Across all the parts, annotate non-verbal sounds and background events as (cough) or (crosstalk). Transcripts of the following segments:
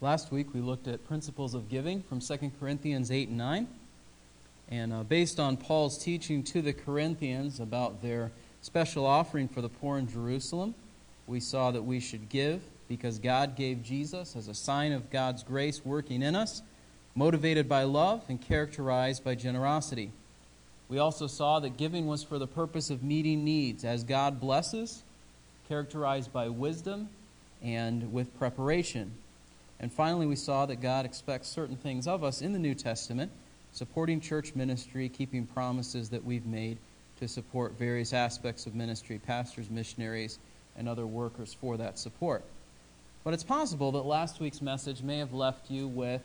Last week we looked at principles of giving from 2 Corinthians 8 and 9. And uh, based on Paul's teaching to the Corinthians about their special offering for the poor in Jerusalem, we saw that we should give because God gave Jesus as a sign of God's grace working in us, motivated by love and characterized by generosity. We also saw that giving was for the purpose of meeting needs as God blesses, characterized by wisdom and with preparation. And finally, we saw that God expects certain things of us in the New Testament, supporting church ministry, keeping promises that we've made to support various aspects of ministry, pastors, missionaries, and other workers for that support. But it's possible that last week's message may have left you with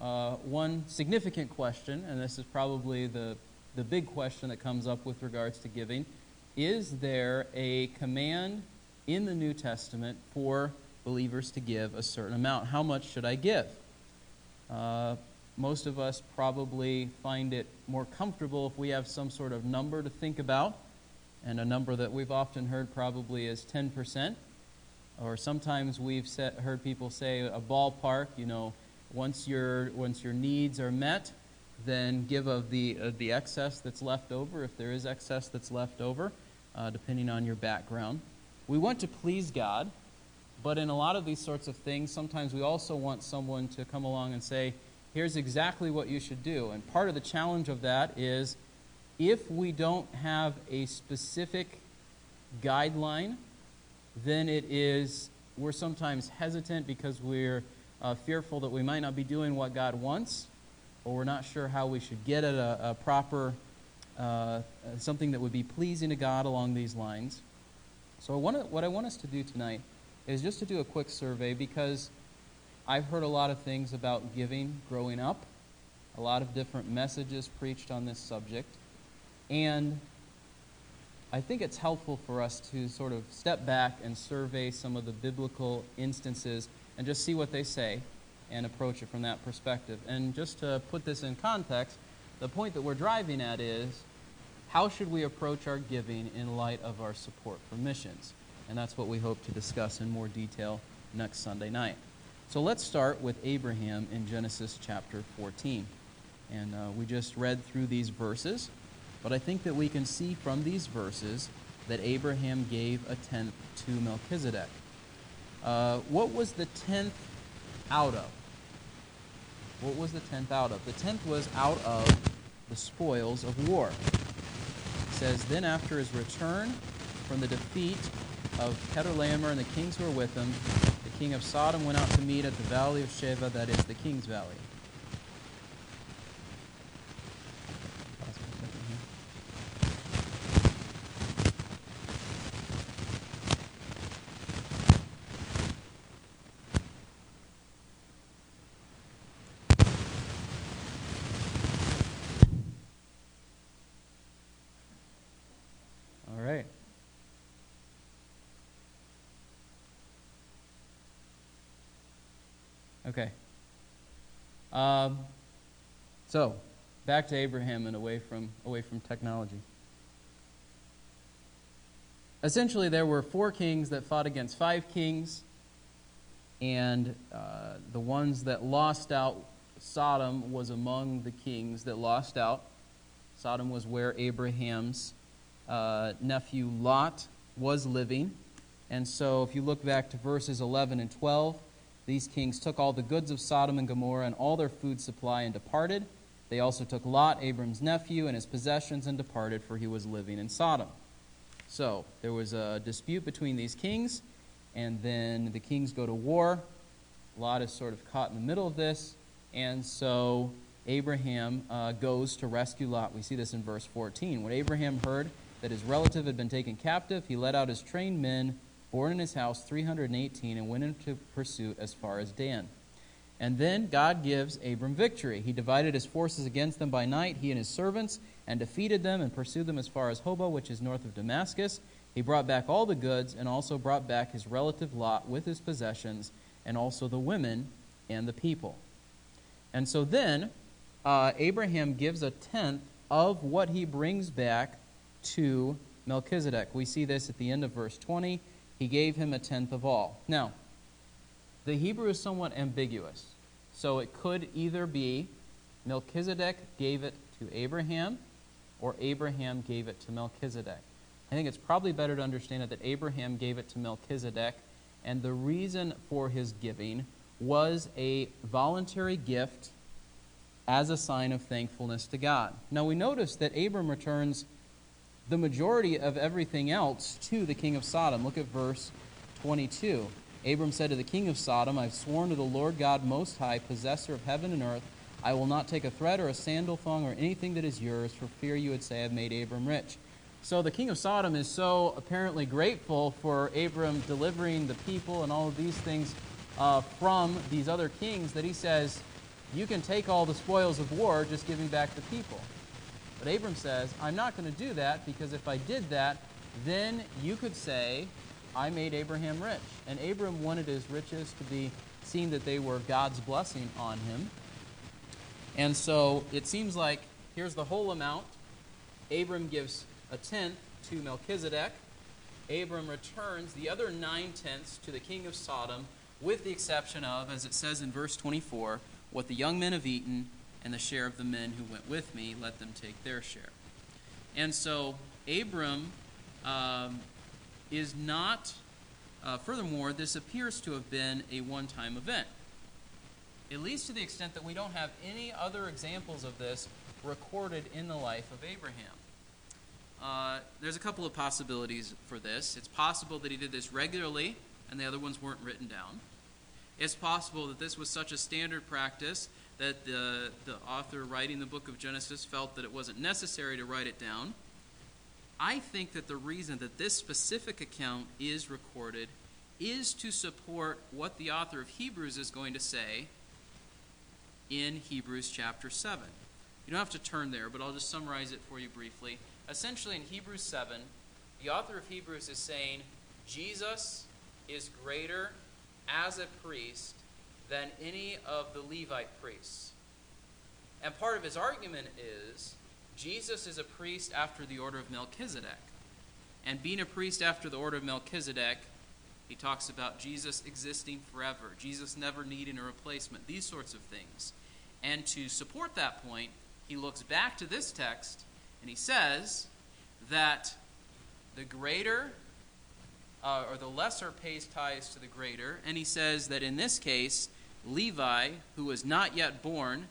uh, one significant question, and this is probably the, the big question that comes up with regards to giving. Is there a command in the New Testament for believers to give a certain amount. How much should I give? Uh, most of us probably find it more comfortable if we have some sort of number to think about, and a number that we've often heard probably is 10%. Or sometimes we've set, heard people say a ballpark, you know, once your, once your needs are met, then give of the, of the excess that's left over, if there is excess that's left over, uh, depending on your background. We want to please God, but in a lot of these sorts of things, sometimes we also want someone to come along and say, here's exactly what you should do. And part of the challenge of that is if we don't have a specific guideline, then it is, we're sometimes hesitant because we're uh, fearful that we might not be doing what God wants, or we're not sure how we should get at a, a proper, uh, something that would be pleasing to God along these lines. So I wanna, what I want us to do tonight is just to do a quick survey because I've heard a lot of things about giving growing up, a lot of different messages preached on this subject, and I think it's helpful for us to sort of step back and survey some of the biblical instances and just see what they say and approach it from that perspective. And just to put this in context, the point that we're driving at is how should we approach our giving in light of our support for missions? And that's what we hope to discuss in more detail next Sunday night. So let's start with Abraham in Genesis chapter 14. And uh, we just read through these verses, but I think that we can see from these verses that Abraham gave a tenth to Melchizedek. Uh, what was the tenth out of? What was the tenth out of? The tenth was out of the spoils of war. It says, Then after his return from the defeat of Chedorlaomer and the kings who were with him, the king of Sodom went out to meet at the valley of Shaveh, that is the king's valley. Okay. Um, so, back to Abraham and away from, away from technology. Essentially, there were four kings that fought against five kings, and uh, the ones that lost out, Sodom was among the kings that lost out. Sodom was where Abraham's uh, nephew Lot was living. And so, if you look back to verses 11 and 12, these kings took all the goods of Sodom and Gomorrah and all their food supply and departed. They also took Lot, Abram's nephew, and his possessions and departed, for he was living in Sodom. So there was a dispute between these kings, and then the kings go to war. Lot is sort of caught in the middle of this, and so Abraham uh, goes to rescue Lot. We see this in verse 14. When Abraham heard that his relative had been taken captive, he led out his trained men born in his house 318 and went into pursuit as far as Dan. And then God gives Abram victory. He divided his forces against them by night, he and his servants, and defeated them and pursued them as far as Hobah, which is north of Damascus. He brought back all the goods and also brought back his relative Lot with his possessions, and also the women and the people. And so then uh, Abraham gives a tenth of what he brings back to Melchizedek. We see this at the end of verse 20 he gave him a tenth of all. Now, the Hebrew is somewhat ambiguous. So it could either be Melchizedek gave it to Abraham or Abraham gave it to Melchizedek. I think it's probably better to understand it that Abraham gave it to Melchizedek, and the reason for his giving was a voluntary gift as a sign of thankfulness to God. Now we notice that Abram returns the majority of everything else to the king of Sodom. Look at verse 22. Abram said to the king of Sodom, I've sworn to the Lord God Most High, possessor of heaven and earth, I will not take a thread or a sandal thong or anything that is yours, for fear you would say, I've made Abram rich. So the king of Sodom is so apparently grateful for Abram delivering the people and all of these things uh, from these other kings that he says, You can take all the spoils of war, just giving back the people. But Abram says, I'm not going to do that because if I did that, then you could say, I made Abraham rich. And Abram wanted his riches to be seen that they were God's blessing on him. And so it seems like here's the whole amount. Abram gives a tenth to Melchizedek. Abram returns the other nine tenths to the king of Sodom, with the exception of, as it says in verse 24, what the young men have eaten and the share of the men who went with me, let them take their share. And so Abram um, is not, uh, furthermore, this appears to have been a one time event at least to the extent that we don't have any other examples of this recorded in the life of Abraham. Uh, there's a couple of possibilities for this. It's possible that he did this regularly and the other ones weren't written down. It's possible that this was such a standard practice that the, the author writing the book of Genesis felt that it wasn't necessary to write it down. I think that the reason that this specific account is recorded is to support what the author of Hebrews is going to say in Hebrews chapter 7. You don't have to turn there, but I'll just summarize it for you briefly. Essentially, in Hebrews 7, the author of Hebrews is saying Jesus is greater as a priest than any of the Levite priests. And part of his argument is Jesus is a priest after the order of Melchizedek. And being a priest after the order of Melchizedek, he talks about Jesus existing forever, Jesus never needing a replacement, these sorts of things. And to support that point, he looks back to this text and he says that the greater uh, or the lesser pays tithes to the greater. And he says that in this case, Levi, who was not yet born,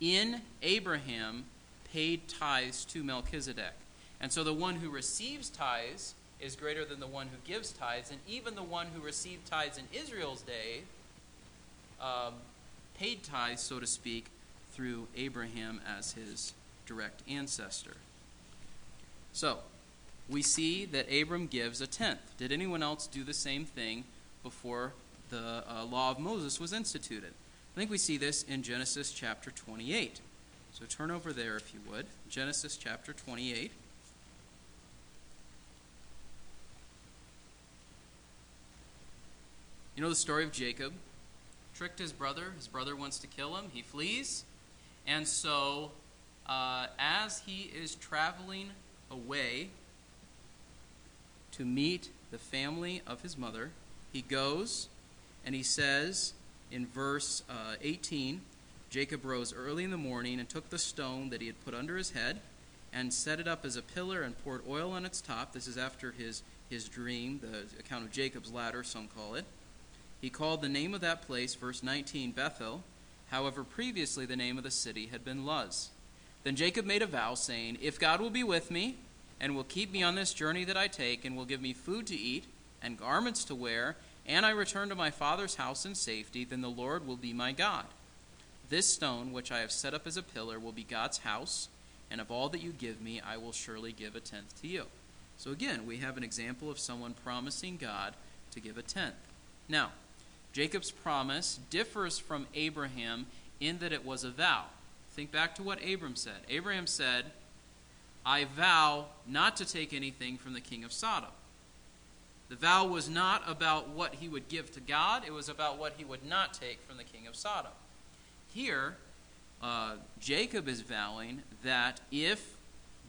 in Abraham paid tithes to Melchizedek. And so the one who receives tithes is greater than the one who gives tithes. And even the one who received tithes in Israel's day um, paid tithes, so to speak, through Abraham as his direct ancestor. So, we see that Abram gives a tenth. Did anyone else do the same thing before the uh, law of Moses was instituted? I think we see this in Genesis chapter 28. So turn over there if you would. Genesis chapter 28. You know the story of Jacob? Tricked his brother. His brother wants to kill him. He flees. And so, uh, as he is traveling away to meet the family of his mother, he goes and he says in verse uh, 18 Jacob rose early in the morning and took the stone that he had put under his head and set it up as a pillar and poured oil on its top. This is after his, his dream, the account of Jacob's ladder, some call it. He called the name of that place, verse 19, Bethel. However, previously the name of the city had been Luz. Then Jacob made a vow, saying, If God will be with me, and will keep me on this journey that I take, and will give me food to eat, and garments to wear, and I return to my father's house in safety, then the Lord will be my God. This stone, which I have set up as a pillar, will be God's house, and of all that you give me, I will surely give a tenth to you. So again, we have an example of someone promising God to give a tenth. Now, Jacob's promise differs from Abraham in that it was a vow. Think back to what Abram said. Abraham said, I vow not to take anything from the king of Sodom. The vow was not about what he would give to God, it was about what he would not take from the king of Sodom. Here, uh, Jacob is vowing that if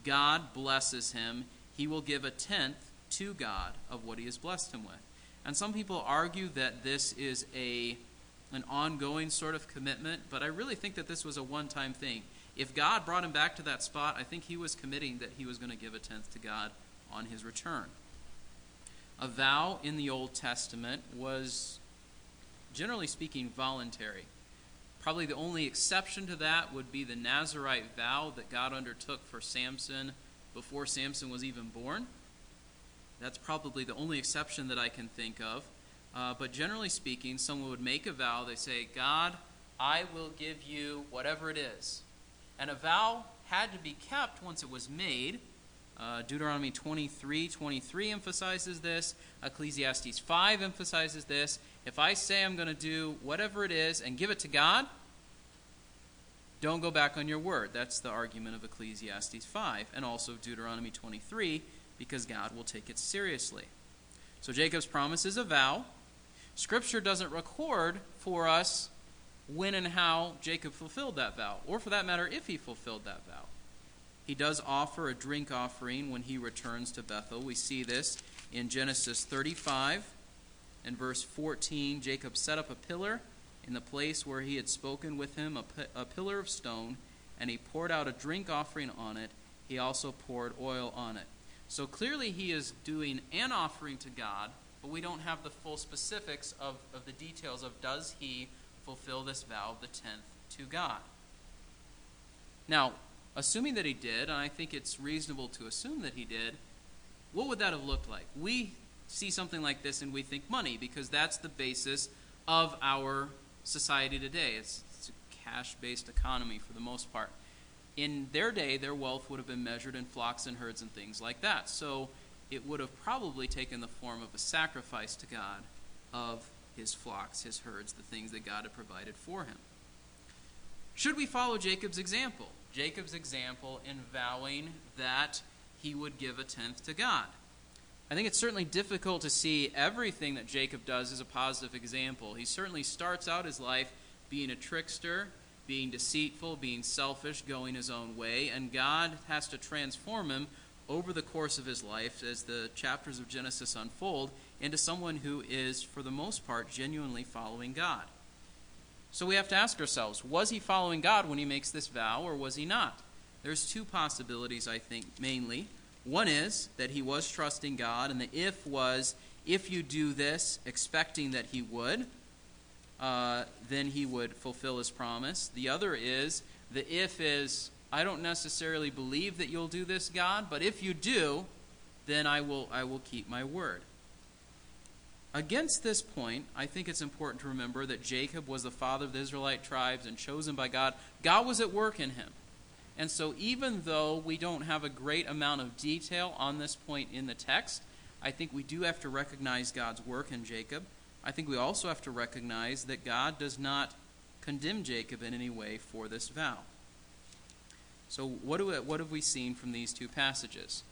God blesses him, he will give a tenth to God of what he has blessed him with. And some people argue that this is a an ongoing sort of commitment, but I really think that this was a one-time thing. If God brought him back to that spot, I think he was committing that he was going to give a tenth to God on his return. A vow in the Old Testament was, generally speaking, voluntary. Probably the only exception to that would be the Nazarite vow that God undertook for Samson before Samson was even born. That's probably the only exception that I can think of. Uh, but generally speaking, someone would make a vow. They say, God, I will give you whatever it is. And a vow had to be kept once it was made. Uh, Deuteronomy 23 23 emphasizes this. Ecclesiastes 5 emphasizes this. If I say I'm going to do whatever it is and give it to God, don't go back on your word. That's the argument of Ecclesiastes 5 and also Deuteronomy 23 because God will take it seriously. So Jacob's promise is a vow. Scripture doesn't record for us when and how Jacob fulfilled that vow, or for that matter, if he fulfilled that vow. He does offer a drink offering when he returns to Bethel. We see this in Genesis 35 and verse 14. Jacob set up a pillar in the place where he had spoken with him, a, a pillar of stone, and he poured out a drink offering on it. He also poured oil on it. So clearly, he is doing an offering to God but we don't have the full specifics of, of the details of does he fulfill this vow of the tenth to God. Now, assuming that he did, and I think it's reasonable to assume that he did, what would that have looked like? We see something like this and we think money because that's the basis of our society today. It's, it's a cash based economy for the most part. In their day, their wealth would have been measured in flocks and herds and things like that. So it would have probably taken the form of a sacrifice to God of his flocks, his herds, the things that God had provided for him. Should we follow Jacob's example? Jacob's example in vowing that he would give a tenth to God. I think it's certainly difficult to see everything that Jacob does as a positive example. He certainly starts out his life being a trickster, being deceitful, being selfish, going his own way, and God has to transform him over the course of his life, as the chapters of Genesis unfold, into someone who is, for the most part, genuinely following God. So we have to ask ourselves was he following God when he makes this vow, or was he not? There's two possibilities, I think, mainly. One is that he was trusting God, and the if was if you do this, expecting that he would, uh, then he would fulfill his promise. The other is the if is I don't necessarily believe that you'll do this, God, but if you do, then I will, I will keep my word. Against this point, I think it's important to remember that Jacob was the father of the Israelite tribes and chosen by God. God was at work in him. And so, even though we don't have a great amount of detail on this point in the text, I think we do have to recognize God's work in Jacob. I think we also have to recognize that God does not condemn Jacob in any way for this vow. So, what, do we, what have we seen from these two passages?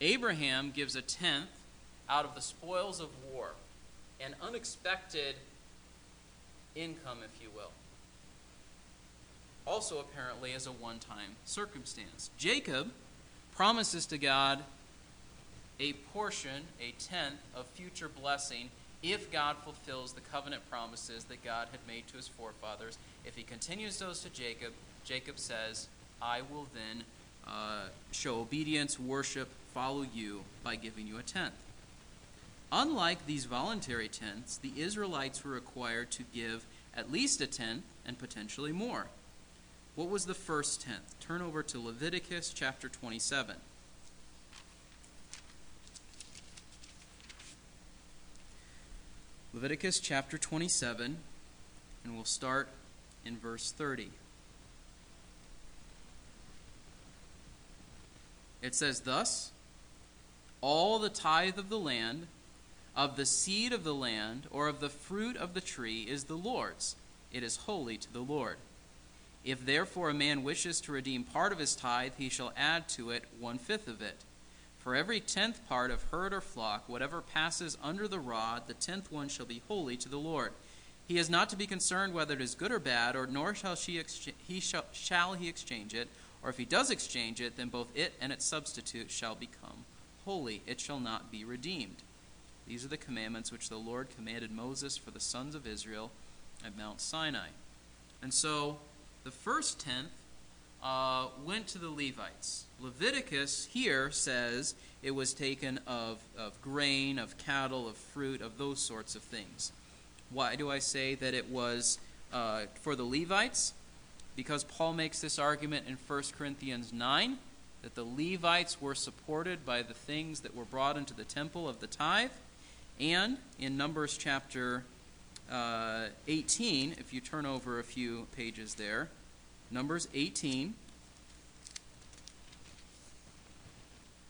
Abraham gives a tenth out of the spoils of war, an unexpected income, if you will. Also, apparently, as a one time circumstance. Jacob promises to God a portion, a tenth, of future blessing if God fulfills the covenant promises that God had made to his forefathers. If he continues those to Jacob, Jacob says, I will then uh, show obedience, worship, follow you by giving you a tenth. Unlike these voluntary tenths, the Israelites were required to give at least a tenth and potentially more. What was the first tenth? Turn over to Leviticus chapter 27. Leviticus chapter 27, and we'll start in verse 30. It says, Thus, all the tithe of the land, of the seed of the land, or of the fruit of the tree is the Lord's. It is holy to the Lord. If therefore a man wishes to redeem part of his tithe, he shall add to it one fifth of it. For every tenth part of herd or flock, whatever passes under the rod, the tenth one shall be holy to the Lord. He is not to be concerned whether it is good or bad, or nor shall, he shall, shall he exchange it, or if he does exchange it, then both it and its substitute shall become holy. It shall not be redeemed. These are the commandments which the Lord commanded Moses for the sons of Israel at Mount Sinai. And so the first tenth uh, went to the Levites. Leviticus here says it was taken of, of grain, of cattle, of fruit, of those sorts of things. Why do I say that it was uh, for the Levites? Because Paul makes this argument in 1 Corinthians 9 that the Levites were supported by the things that were brought into the temple of the tithe. And in Numbers chapter uh, 18, if you turn over a few pages there, Numbers 18,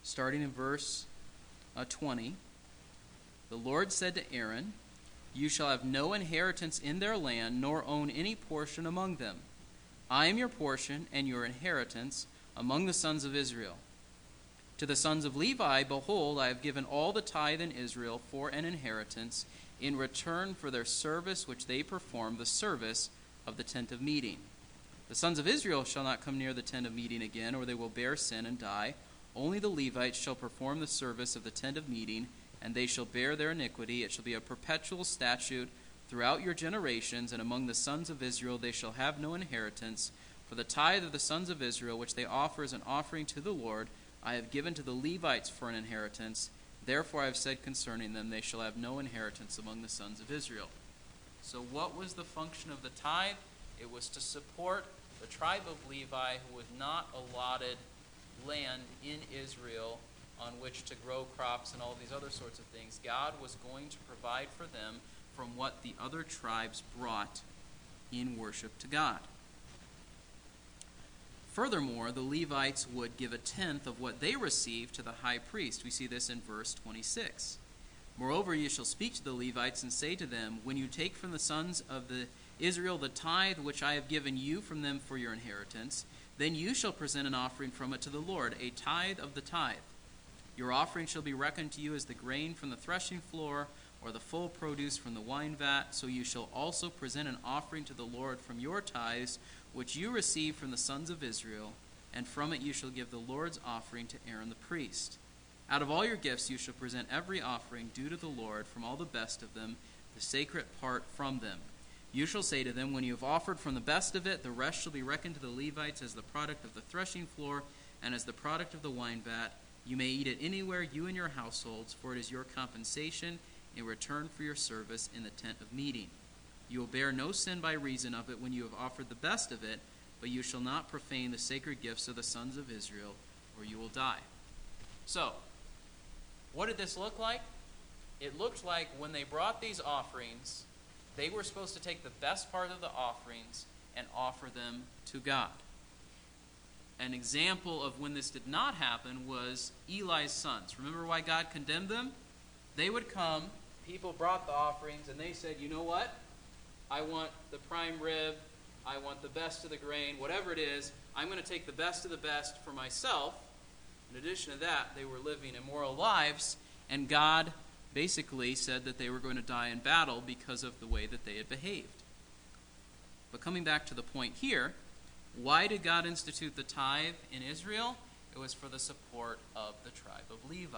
starting in verse uh, 20. The Lord said to Aaron, You shall have no inheritance in their land, nor own any portion among them. I am your portion and your inheritance among the sons of Israel. To the sons of Levi, behold, I have given all the tithe in Israel for an inheritance in return for their service which they perform, the service of the tent of meeting. The sons of Israel shall not come near the tent of meeting again, or they will bear sin and die. Only the Levites shall perform the service of the tent of meeting, and they shall bear their iniquity. It shall be a perpetual statute throughout your generations, and among the sons of Israel they shall have no inheritance. For the tithe of the sons of Israel, which they offer as an offering to the Lord, I have given to the Levites for an inheritance. Therefore I have said concerning them, they shall have no inheritance among the sons of Israel. So, what was the function of the tithe? It was to support the tribe of Levi who was not allotted land in Israel on which to grow crops and all these other sorts of things. God was going to provide for them from what the other tribes brought in worship to God. Furthermore, the Levites would give a tenth of what they received to the high priest. We see this in verse 26. Moreover, you shall speak to the Levites and say to them, When you take from the sons of the Israel the tithe which I have given you from them for your inheritance, then you shall present an offering from it to the Lord, a tithe of the tithe. Your offering shall be reckoned to you as the grain from the threshing floor, or the full produce from the wine vat. So you shall also present an offering to the Lord from your tithes, which you receive from the sons of Israel, and from it you shall give the Lord's offering to Aaron the priest. Out of all your gifts you shall present every offering due to the Lord, from all the best of them, the sacred part from them. You shall say to them, When you have offered from the best of it, the rest shall be reckoned to the Levites as the product of the threshing floor and as the product of the wine vat. You may eat it anywhere, you and your households, for it is your compensation in return for your service in the tent of meeting. You will bear no sin by reason of it when you have offered the best of it, but you shall not profane the sacred gifts of the sons of Israel, or you will die. So, what did this look like? It looked like when they brought these offerings, they were supposed to take the best part of the offerings and offer them to God. An example of when this did not happen was Eli's sons. Remember why God condemned them? They would come, people brought the offerings, and they said, You know what? I want the prime rib, I want the best of the grain, whatever it is, I'm going to take the best of the best for myself. In addition to that, they were living immoral lives, and God basically said that they were going to die in battle because of the way that they had behaved. But coming back to the point here, why did God institute the tithe in Israel? It was for the support of the tribe of Levi.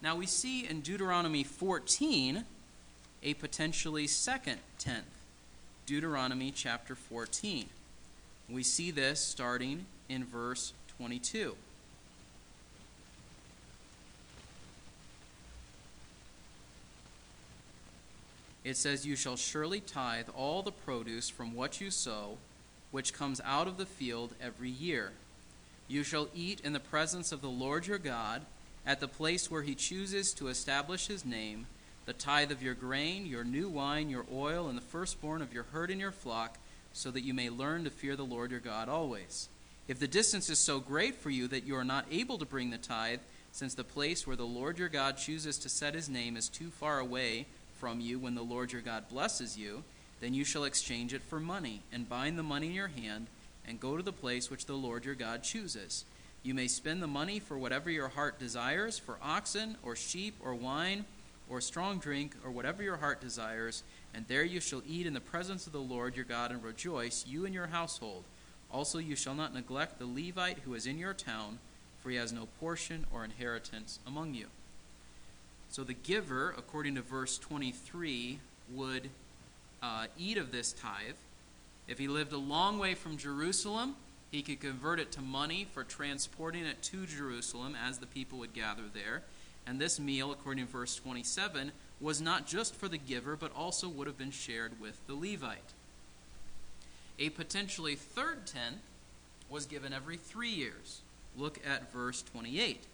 Now we see in Deuteronomy 14 a potentially second tenth. Deuteronomy chapter 14. We see this starting in verse 22. it says, You shall surely tithe all the produce from what you sow, which comes out of the field every year. You shall eat in the presence of the Lord your God, at the place where he chooses to establish his name, the tithe of your grain, your new wine, your oil, and the firstborn of your herd and your flock, so that you may learn to fear the Lord your God always. If the distance is so great for you that you are not able to bring the tithe, since the place where the Lord your God chooses to set his name is too far away, from you when the Lord your God blesses you, then you shall exchange it for money, and bind the money in your hand, and go to the place which the Lord your God chooses. You may spend the money for whatever your heart desires, for oxen, or sheep, or wine, or strong drink, or whatever your heart desires, and there you shall eat in the presence of the Lord your God and rejoice, you and your household. Also you shall not neglect the Levite who is in your town, for he has no portion or inheritance among you. So the giver, according to verse 23, would uh, eat of this tithe. If he lived a long way from Jerusalem, he could convert it to money for transporting it to Jerusalem as the people would gather there. And this meal, according to verse 27, was not just for the giver, but also would have been shared with the Levite. A potentially third tenth was given every three years. Look at verse 28.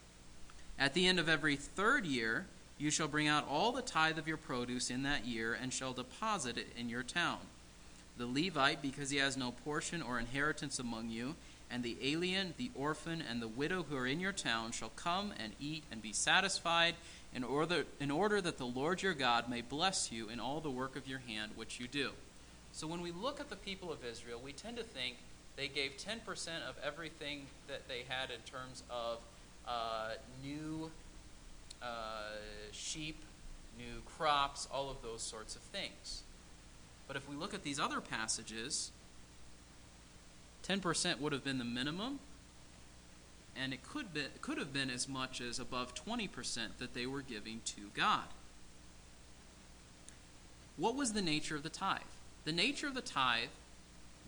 At the end of every third year, you shall bring out all the tithe of your produce in that year, and shall deposit it in your town. The Levite, because he has no portion or inheritance among you, and the alien, the orphan, and the widow who are in your town shall come and eat and be satisfied, in order, in order that the Lord your God may bless you in all the work of your hand which you do. So when we look at the people of Israel, we tend to think they gave 10% of everything that they had in terms of uh, new uh, sheep, new crops, all of those sorts of things. But if we look at these other passages, 10% would have been the minimum, and it could, be, could have been as much as above 20% that they were giving to God. What was the nature of the tithe? The nature of the tithe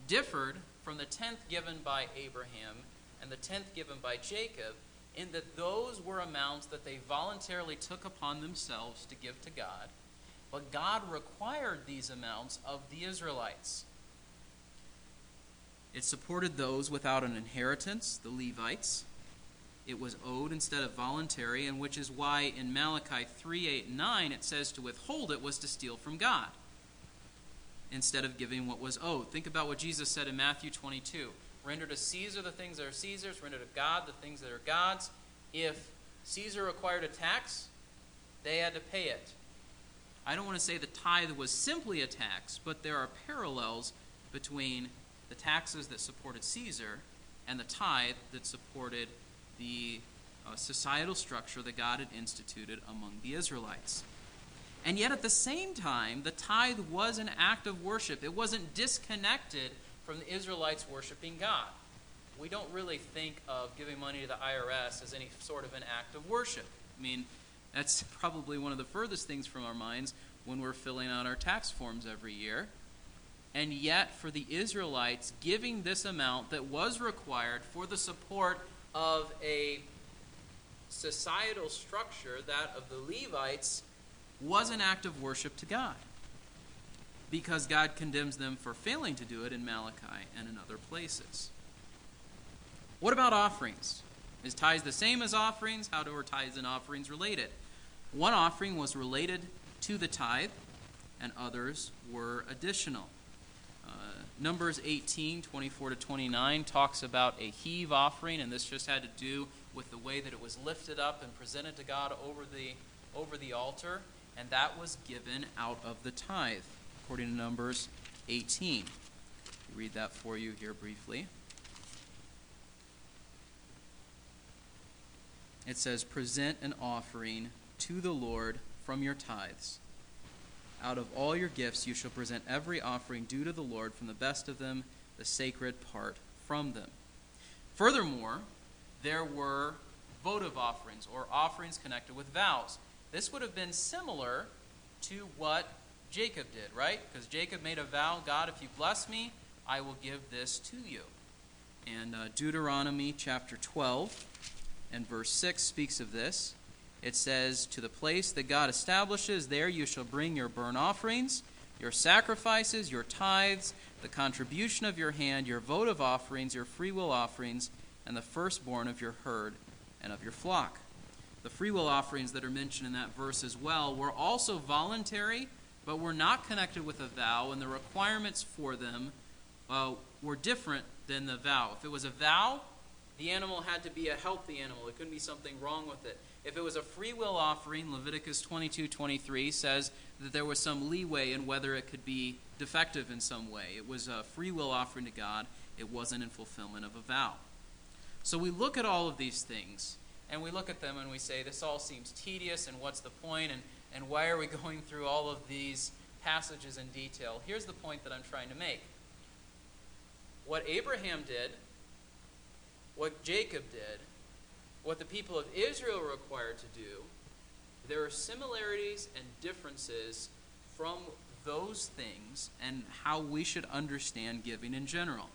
differed from the tenth given by Abraham and the tenth given by Jacob in that those were amounts that they voluntarily took upon themselves to give to God, but God required these amounts of the Israelites. It supported those without an inheritance, the Levites. It was owed instead of voluntary, and which is why in Malachi 3 8 9 it says to withhold it was to steal from God instead of giving what was owed. Think about what Jesus said in Matthew 22 Render to Caesar the things that are Caesar's, render to God the things that are God's. If Caesar required a tax, they had to pay it. I don't want to say the tithe was simply a tax, but there are parallels between the taxes that supported Caesar and the tithe that supported the uh, societal structure that God had instituted among the Israelites. And yet, at the same time, the tithe was an act of worship. It wasn't disconnected from the Israelites worshiping God. We don't really think of giving money to the IRS as any sort of an act of worship. I mean, that's (laughs) probably one of the furthest things from our minds when we're filling out our tax forms every year. And yet, for the Israelites, giving this amount that was required for the support of a societal structure, that of the Levites, was an act of worship to God because God condemns them for failing to do it in Malachi and in other places. What about offerings? Is tithes the same as offerings? How do our tithes and offerings related? One offering was related to the tithe, and others were additional. Numbers 18, 24 to 29 talks about a heave offering, and this just had to do with the way that it was lifted up and presented to God over the, over the altar, and that was given out of the tithe according to Numbers 18. I'll read that for you here briefly. It says, Present an offering to the Lord from your tithes. Out of all your gifts you shall present every offering due to the Lord, from the best of them, the sacred part from them. Furthermore, there were votive offerings, or offerings connected with vows. This would have been similar to what Jacob did, right? Because Jacob made a vow God, if you bless me, I will give this to you. And uh, Deuteronomy chapter 12 and verse 6 speaks of this. It says, To the place that God establishes, there you shall bring your burnt offerings, your sacrifices, your tithes, the contribution of your hand, your votive offerings, your freewill offerings, and the firstborn of your herd and of your flock. The freewill offerings that are mentioned in that verse as well were also voluntary but were not connected with a vow, and the requirements for them uh, were different than the vow. If it was a vow, the animal had to be a healthy animal. it couldn't be something wrong with it. If it was a free will offering, Leviticus 22 23 says that there was some leeway in whether it could be defective in some way. It was a free will offering to God, it wasn't in fulfillment of a vow. So we look at all of these things, and we look at them and we say, this all seems tedious, and what's the point? And and why are we (laughs) going through all of these passages in detail? Here's the point that I'm trying to make. What Abraham did, what Jacob did, what the people of Israel were required to do, there are similarities and differences from those things and how we should understand giving in general.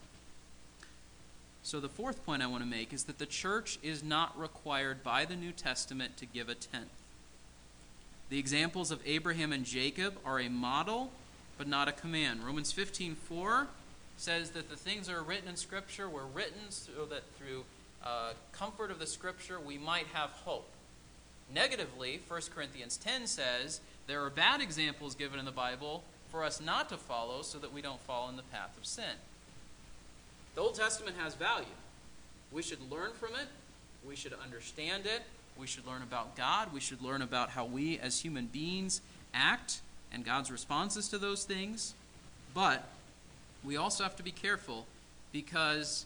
So, the fourth point I want to make is that the church is not required by the New Testament to give a tenth. The examples of Abraham and Jacob are a model, but not a command. Romans 15:4 says that the things that are written in Scripture were written so that through uh, comfort of the Scripture we might have hope. Negatively, 1 Corinthians 10 says there are bad examples given in the Bible for us not to follow so that we don't fall in the path of sin. The Old Testament has value. We should learn from it, we should understand it, we should learn about God, we should learn about how we as human beings act and God's responses to those things. But we also have to be careful because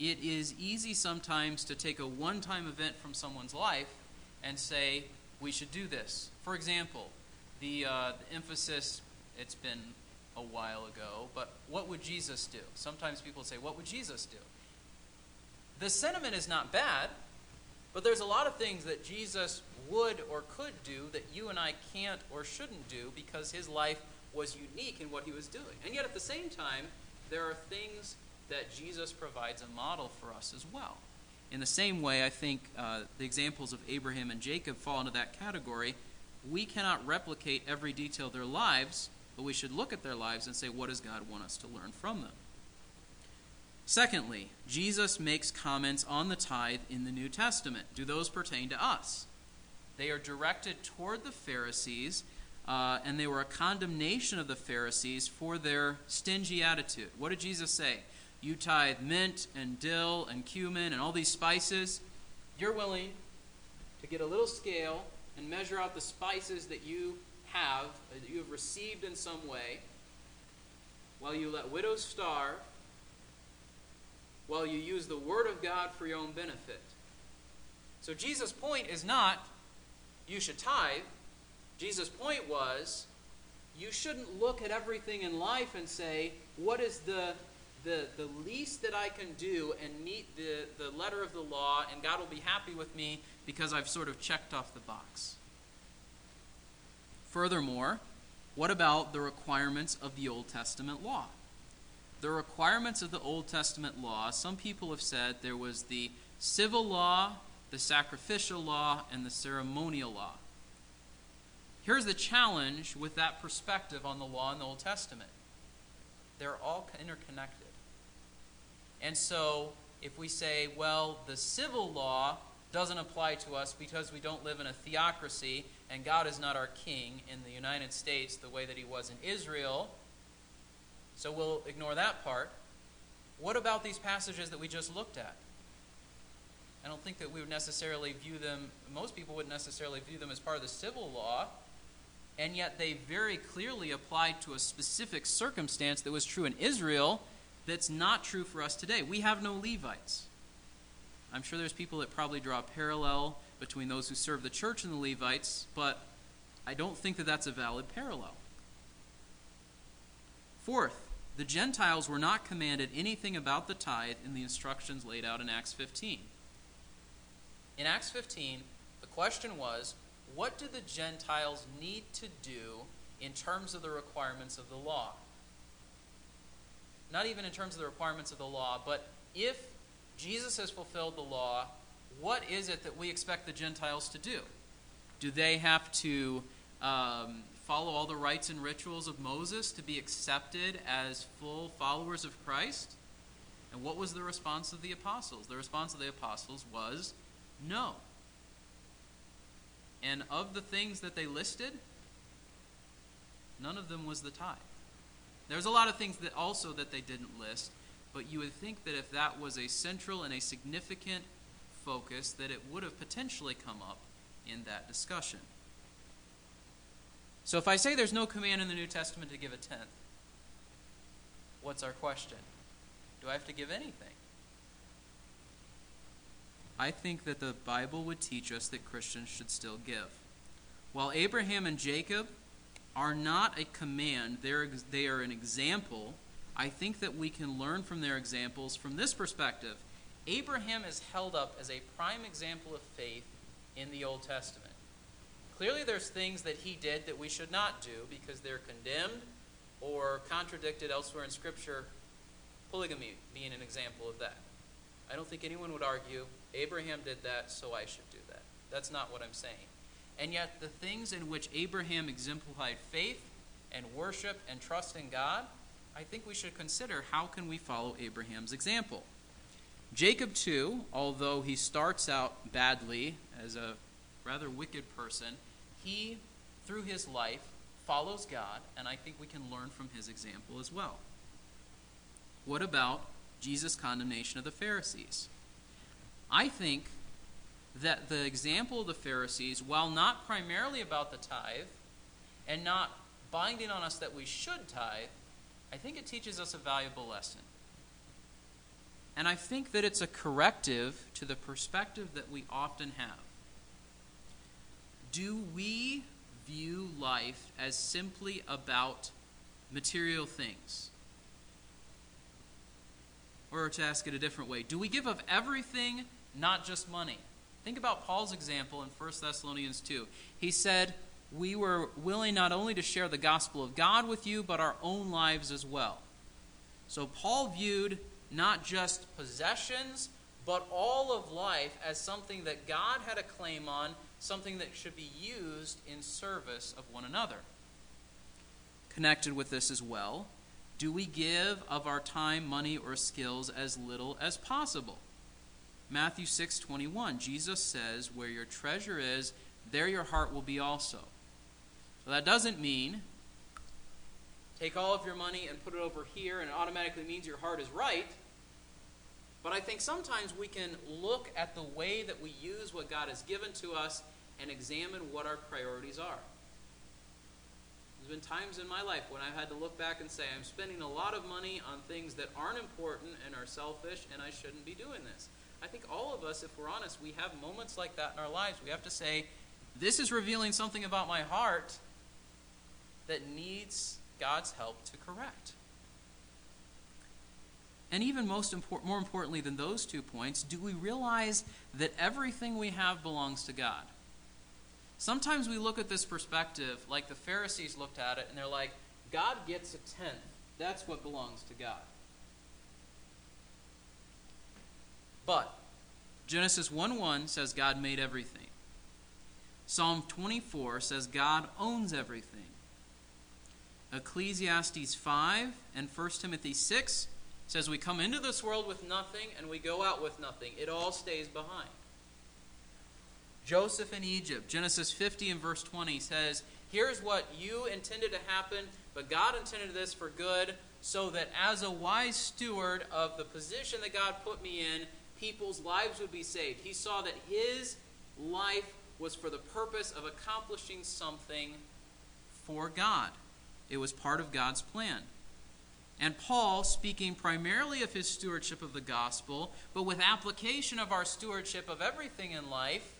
it is easy sometimes to take a one time event from someone's life and say, we should do this. For example, the, uh, the emphasis, it's been a while ago, but what would Jesus do? Sometimes people say, What would Jesus do? The sentiment is not bad, but there's a lot of things that Jesus would or could do that you and I can't or shouldn't do because his life was unique in what he was doing. And yet at the same time, there are things that Jesus provides a model for us as well. In the same way, I think uh, the examples of Abraham and Jacob fall into that category. We cannot replicate every detail of their lives, but we should look at their lives and say, what does God want us to learn from them? Secondly, Jesus makes comments on the tithe in the New Testament. Do those pertain to us? They are directed toward the Pharisees, uh, and they were a condemnation of the Pharisees for their stingy attitude. What did Jesus say? You tithe mint and dill and cumin and all these spices. You're willing to get a little scale and measure out the spices that you have, that you have received in some way, while you let widows starve, while you use the Word of God for your own benefit. So Jesus' point is not you should tithe. Jesus' point was you shouldn't look at everything in life and say, what is the the, the least that I can do and meet the, the letter of the law, and God will be happy with me because I've sort of checked off the box. Furthermore, what about the requirements of the Old Testament law? The requirements of the Old Testament law, some people have said there was the civil law, the sacrificial law, and the ceremonial law. Here's the challenge with that perspective on the law in the Old Testament they're all interconnected. And so, if we say, well, the civil law doesn't apply to us because we don't live in a theocracy and God is not our king in the United States the way that he was in Israel, so we'll ignore that part. What about these passages that we just looked at? I don't think that we would necessarily view them, most people wouldn't necessarily view them as part of the civil law, and yet they very clearly applied to a specific circumstance that was true in Israel that's not true for us today. We have no Levites. I'm sure there's people that probably draw a parallel between those who serve the church and the Levites, but I don't think that that's a valid parallel. Fourth, the Gentiles were not commanded anything about the tithe in the instructions laid out in Acts 15. In Acts 15, the question was what do the Gentiles need to do in terms of the requirements of the law? Not even in terms of the requirements of the law, but if Jesus has fulfilled the law, what is it that we expect the Gentiles to do? Do they have to um, follow all the rites and rituals of Moses to be accepted as full followers of Christ? And what was the response of the apostles? The response of the apostles was no. And of the things that they listed, none of them was the tithe. There's a lot of things that also that they didn't list, but you would think that if that was a central and a significant focus, that it would have potentially come up in that discussion. So if I say there's no command in the New Testament to give a tenth, what's our question? Do I have to give anything? I think that the Bible would teach us that Christians should still give. While Abraham and Jacob are not a command, they're, they are an example. I think that we can learn from their examples from this perspective. Abraham is held up as a prime example of faith in the Old Testament. Clearly, there's things that he did that we should not do because they're condemned or contradicted elsewhere in Scripture, polygamy being an example of that. I don't think anyone would argue Abraham did that, so I should do that. That's not what I'm saying. And yet, the things in which Abraham exemplified faith and worship and trust in God, I think we should consider how can we follow Abraham's example. Jacob, too, although he starts out badly as a rather wicked person, he, through his life, follows God, and I think we can learn from his example as well. What about Jesus' condemnation of the Pharisees? I think that the example of the Pharisees, while not primarily about the tithe and not binding on us that we should tithe, I think it teaches us a valuable lesson. And I think that it's a corrective to the perspective that we often have. Do we view life as simply about material things? Or to ask it a different way, do we give of everything, not just money? Think about Paul's example in 1 Thessalonians 2. He said, We were willing not only to share the gospel of God with you, but our own lives as well. So Paul viewed not just possessions, but all of life as something that God had a claim on, something that should be used in service of one another. Connected with this as well, do we give of our time, money, or skills as little as possible? Matthew 6:21, Jesus says, "Where your treasure is, there your heart will be also." So that doesn't mean take all of your money and put it over here and it automatically means your heart is right. But I think sometimes we can look at the way that we use what God has given to us and examine what our priorities are. There's been times in my life when I've had to look back and say, I'm spending a lot of money on things that aren't important and are selfish, and I shouldn't be doing this. I think all of us, if we're honest, we have moments like that in our lives. We have to say, This is revealing something about my heart that needs God's help to correct. And even most import, more importantly than those two points, do we realize that everything we have belongs to God? Sometimes we look at this perspective like the Pharisees looked at it and they're like, God gets a tenth. That's what belongs to God. But Genesis 1 1 says God made everything. Psalm 24 says God owns everything. Ecclesiastes 5 and 1 Timothy 6 says we come into this world with nothing and we go out with nothing. It all stays behind. Joseph in Egypt, Genesis 50 and verse 20 says, Here's what you intended to happen, but God intended this for good, so that as a wise steward of the position that God put me in, people's lives would be saved. He saw that his life was for the purpose of accomplishing something for God, it was part of God's plan. And Paul, speaking primarily of his stewardship of the gospel, but with application of our stewardship of everything in life,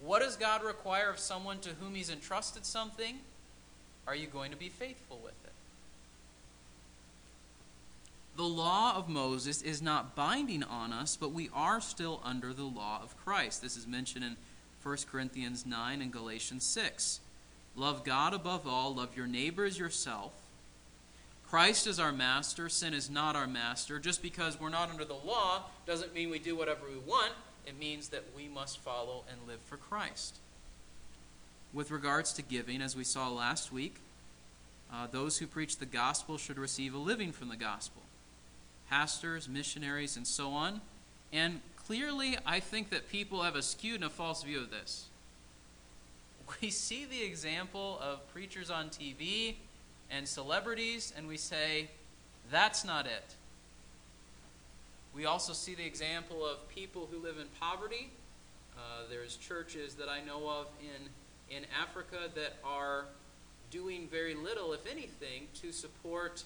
what does God require of someone to whom he's entrusted something? Are you going to be faithful with it? The law of Moses is not binding on us, but we are still under the law of Christ. This is mentioned in 1 Corinthians 9 and Galatians 6. Love God above all, love your neighbor as yourself. Christ is our master, sin is not our master. Just because we're not under the law doesn't mean we do whatever we want. It means that we must follow and live for Christ. With regards to giving, as we saw last week, uh, those who preach the gospel should receive a living from the gospel. Pastors, missionaries, and so on. And clearly, I think that people have a skewed and a false view of this. (laughs) We see the example of preachers on TV and celebrities, and we say, that's not it. We also see the example of people who live in poverty. Uh, there's churches that I know of in, in Africa that are doing very little, if anything, to support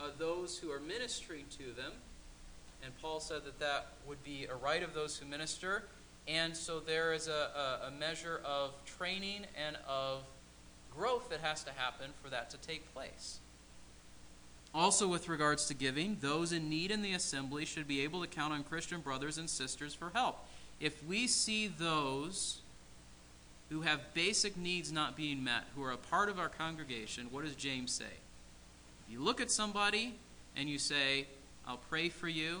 uh, those who are ministering to them. And Paul said that that would be a right of those who minister. And so there is a, a, a measure of training and of growth that has to happen for that to take place. Also, with regards to giving, those in need in the assembly should be able to count on Christian brothers and sisters for help. If we see those who have basic needs not being met, who are a part of our congregation, what does James say? You look at somebody and you say, I'll pray for you,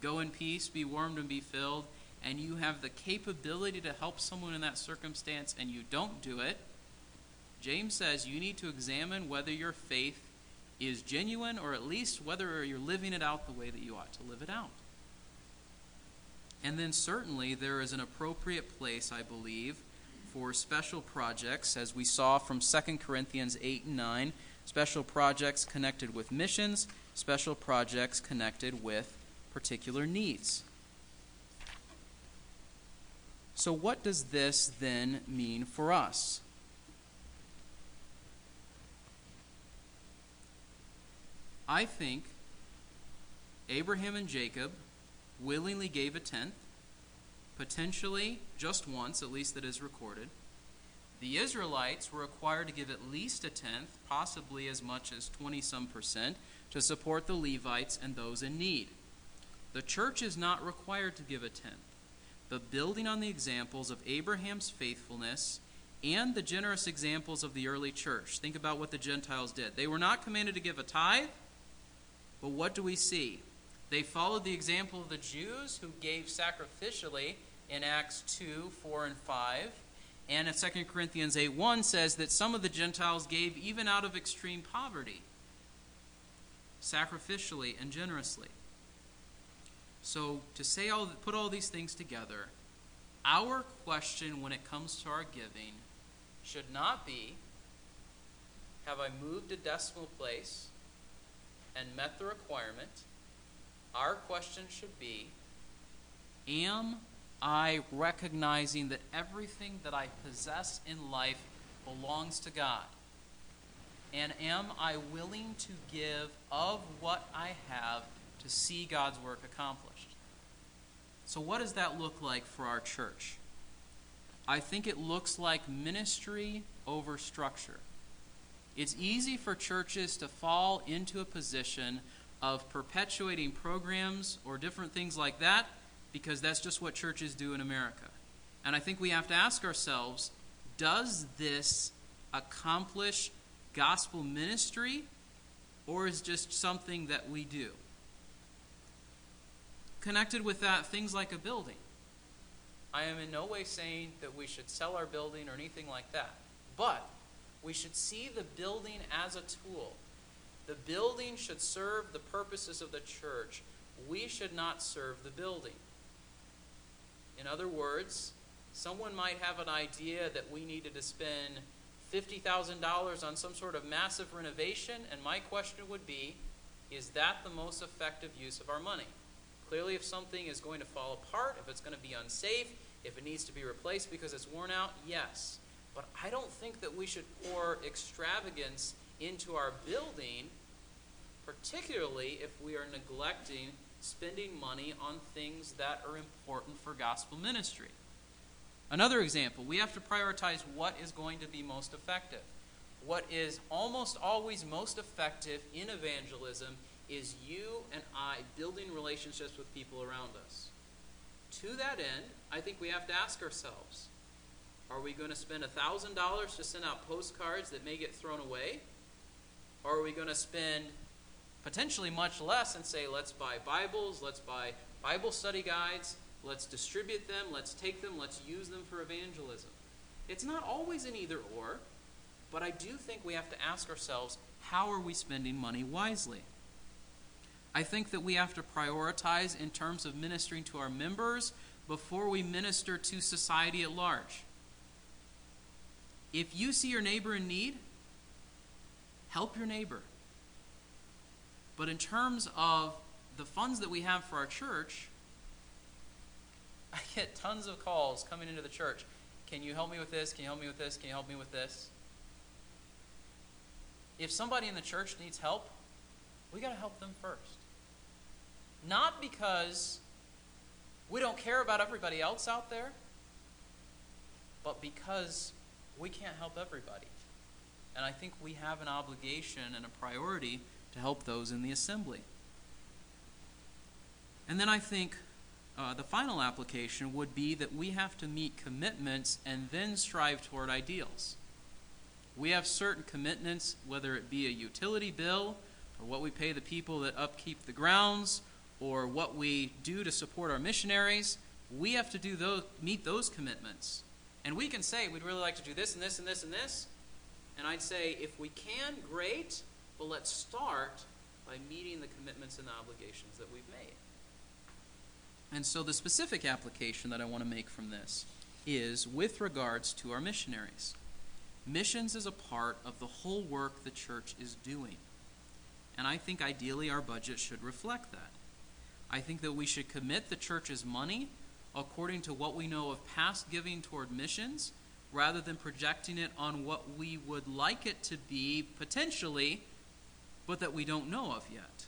go in peace, be warmed and be filled, and you have the capability to help someone in that circumstance and you don't do it, James says you need to examine whether your faith is genuine or at least whether you're living it out the way that you ought to live it out. And then certainly there is an appropriate place, I believe, for special projects, as we saw from 2 Corinthians 8 and 9, special projects connected with missions, special projects connected with particular needs. So, what does this then mean for us? I think Abraham and Jacob willingly gave a tenth, potentially just once, at least that is recorded. The Israelites were required to give at least a tenth, possibly as much as 20 some percent, to support the Levites and those in need. The church is not required to give a tenth, but building on the examples of Abraham's faithfulness and the generous examples of the early church. Think about what the Gentiles did. They were not commanded to give a tithe, but what do we see? They followed the example of the Jews who gave sacrificially in Acts 2, 4, and 5. And in 2 Corinthians 8, 1 says that some of the Gentiles gave even out of extreme poverty, sacrificially and generously. So, to say all, put all these things together, our question when it comes to our giving should not be Have I moved a decimal place and met the requirement? Our question should be Am I recognizing that everything that I possess in life belongs to God? And am I willing to give of what I have to see God's work accomplished? So, what does that look like for our church? I think it looks like ministry over structure. It's easy for churches to fall into a position of perpetuating programs or different things like that because that's just what churches do in America. And I think we have to ask ourselves does this accomplish gospel ministry or is just something that we do? Connected with that, things like a building. I am in no way saying that we should sell our building or anything like that. But we should see the building as a tool. The building should serve the purposes of the church. We should not serve the building. In other words, someone might have an idea that we needed to spend $50,000 on some sort of massive renovation, and my question would be is that the most effective use of our money? Clearly, if something is going to fall apart, if it's going to be unsafe, if it needs to be replaced because it's worn out, yes. But I don't think that we should pour extravagance into our building, particularly if we are neglecting spending money on things that are important for gospel ministry. Another example, we have to prioritize what is going to be most effective. What is almost always most effective in evangelism is you and I building relationships with people around us. To that end, I think we have to ask ourselves are we going to spend $1,000 to send out postcards that may get thrown away? Or are we going to spend potentially much less and say, let's buy Bibles, let's buy Bible study guides, let's distribute them, let's take them, let's use them for evangelism? It's not always an either or, but I do think we have to ask ourselves how are we spending money wisely? I think that we have to prioritize in terms of ministering to our members before we minister to society at large. If you see your neighbor in need, help your neighbor. But in terms of the funds that we have for our church, I get tons of calls coming into the church. Can you help me with this? Can you help me with this? Can you help me with this? If somebody in the church needs help, we got to help them first. Not because we don't care about everybody else out there, but because we can't help everybody. And I think we have an obligation and a priority to help those in the assembly. And then I think uh, the final application would be that we have to meet commitments and then strive toward ideals. We have certain commitments, whether it be a utility bill, or what we pay the people that upkeep the grounds, or what we do to support our missionaries. We have to do those, meet those commitments. And we can say we'd really like to do this and this and this and this. And I'd say if we can, great, but let's start by meeting the commitments and obligations that we've made. And so the specific application that I want to make from this is with regards to our missionaries. Missions is a part of the whole work the church is doing. And I think ideally our budget should reflect that. I think that we should commit the church's money according to what we know of past giving toward missions rather than projecting it on what we would like it to be potentially, but that we don't know of yet.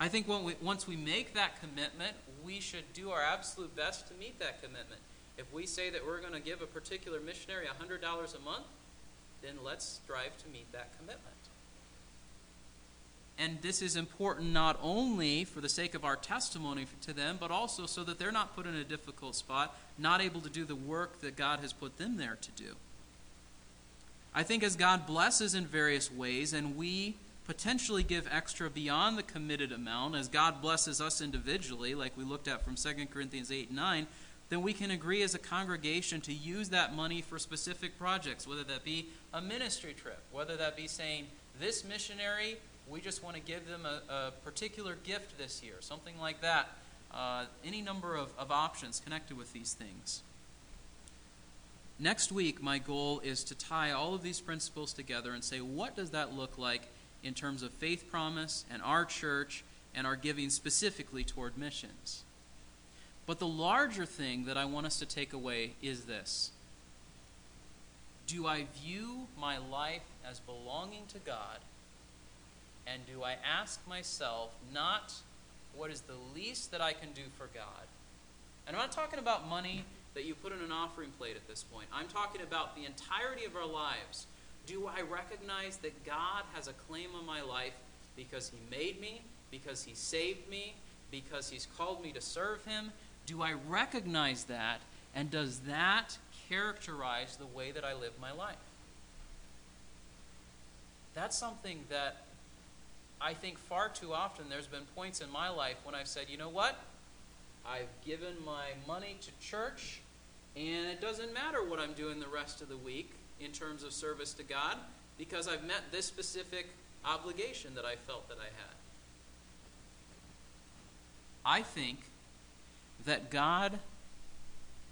I think we, once we make that commitment, we should do our absolute best to meet that commitment. If we say that we're going to give a particular missionary $100 a month, then let's strive to meet that commitment. And this is important not only for the sake of our testimony to them, but also so that they're not put in a difficult spot, not able to do the work that God has put them there to do. I think as God blesses in various ways, and we potentially give extra beyond the committed amount, as God blesses us individually, like we looked at from 2 Corinthians 8 and 9, then we can agree as a congregation to use that money for specific projects, whether that be a ministry trip, whether that be saying, this missionary, we just want to give them a, a particular gift this year, something like that. Uh, any number of, of options connected with these things. Next week, my goal is to tie all of these principles together and say, what does that look like in terms of faith promise and our church and our giving specifically toward missions? But the larger thing that I want us to take away is this Do I view my life as belonging to God? And do I ask myself not what is the least that I can do for God? And I'm not talking about money that you put in an offering plate at this point. I'm talking about the entirety of our lives. Do I recognize that God has a claim on my life because He made me, because He saved me, because He's called me to serve Him? Do I recognize that? And does that characterize the way that I live my life? That's something that I think far too often there's been points in my life when I've said, you know what? I've given my money to church, and it doesn't matter what I'm doing the rest of the week in terms of service to God because I've met this specific obligation that I felt that I had. I think that God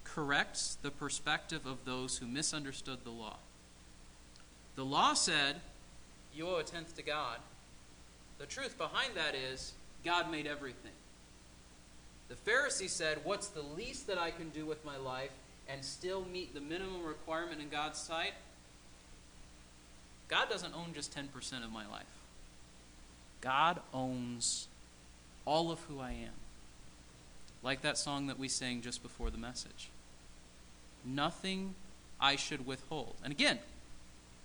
corrects the perspective of those who misunderstood the law. The law said, You owe a tenth to God. The truth behind that is, God made everything. The Pharisee said, What's the least that I can do with my life and still meet the minimum requirement in God's sight? God doesn't own just 10% of my life. God owns all of who I am. Like that song that we sang just before the message. Nothing I should withhold. And again,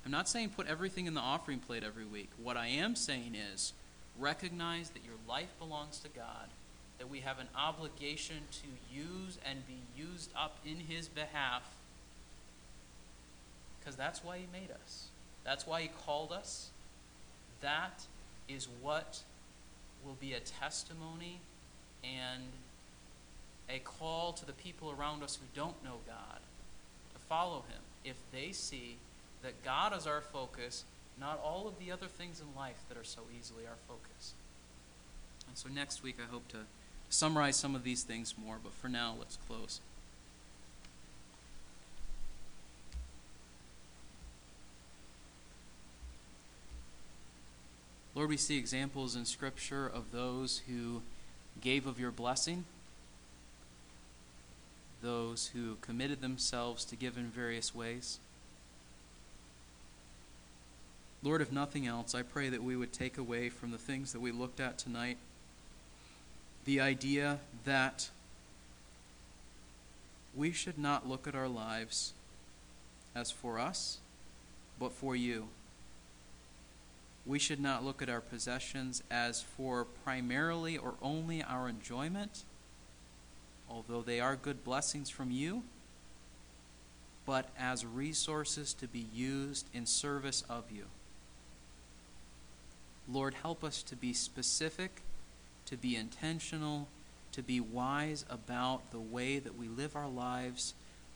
I'm not saying put everything in the offering plate every week. What I am saying is recognize that your life belongs to God, that we have an obligation to use and be used up in His behalf, because that's why He made us. That's why He called us. That is what will be a testimony and a call to the people around us who don't know God to follow Him if they see that God is our focus, not all of the other things in life that are so easily our focus. And so next week, I hope to summarize some of these things more, but for now, let's close. Lord, we see examples in Scripture of those who gave of your blessing those who committed themselves to give in various ways. Lord, if nothing else, I pray that we would take away from the things that we looked at tonight the idea that we should not look at our lives as for us, but for you. We should not look at our possessions as for primarily or only our enjoyment although they are good blessings from you, but as resources to be used in service of you. Lord, help us to be specific, to be intentional, to be wise about the way that we live our lives,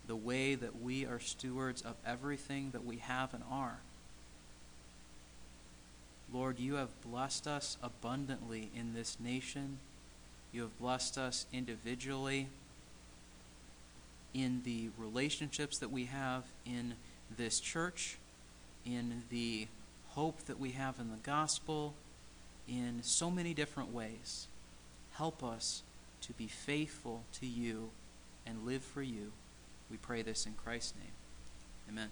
the way that we are stewards of everything that we have and are. Lord, you have blessed us abundantly in this nation. You have blessed us individually in the relationships that we have in this church, in the hope that we have in the gospel, in so many different ways. Help us to be faithful to you and live for you. We pray this in Christ's name. Amen.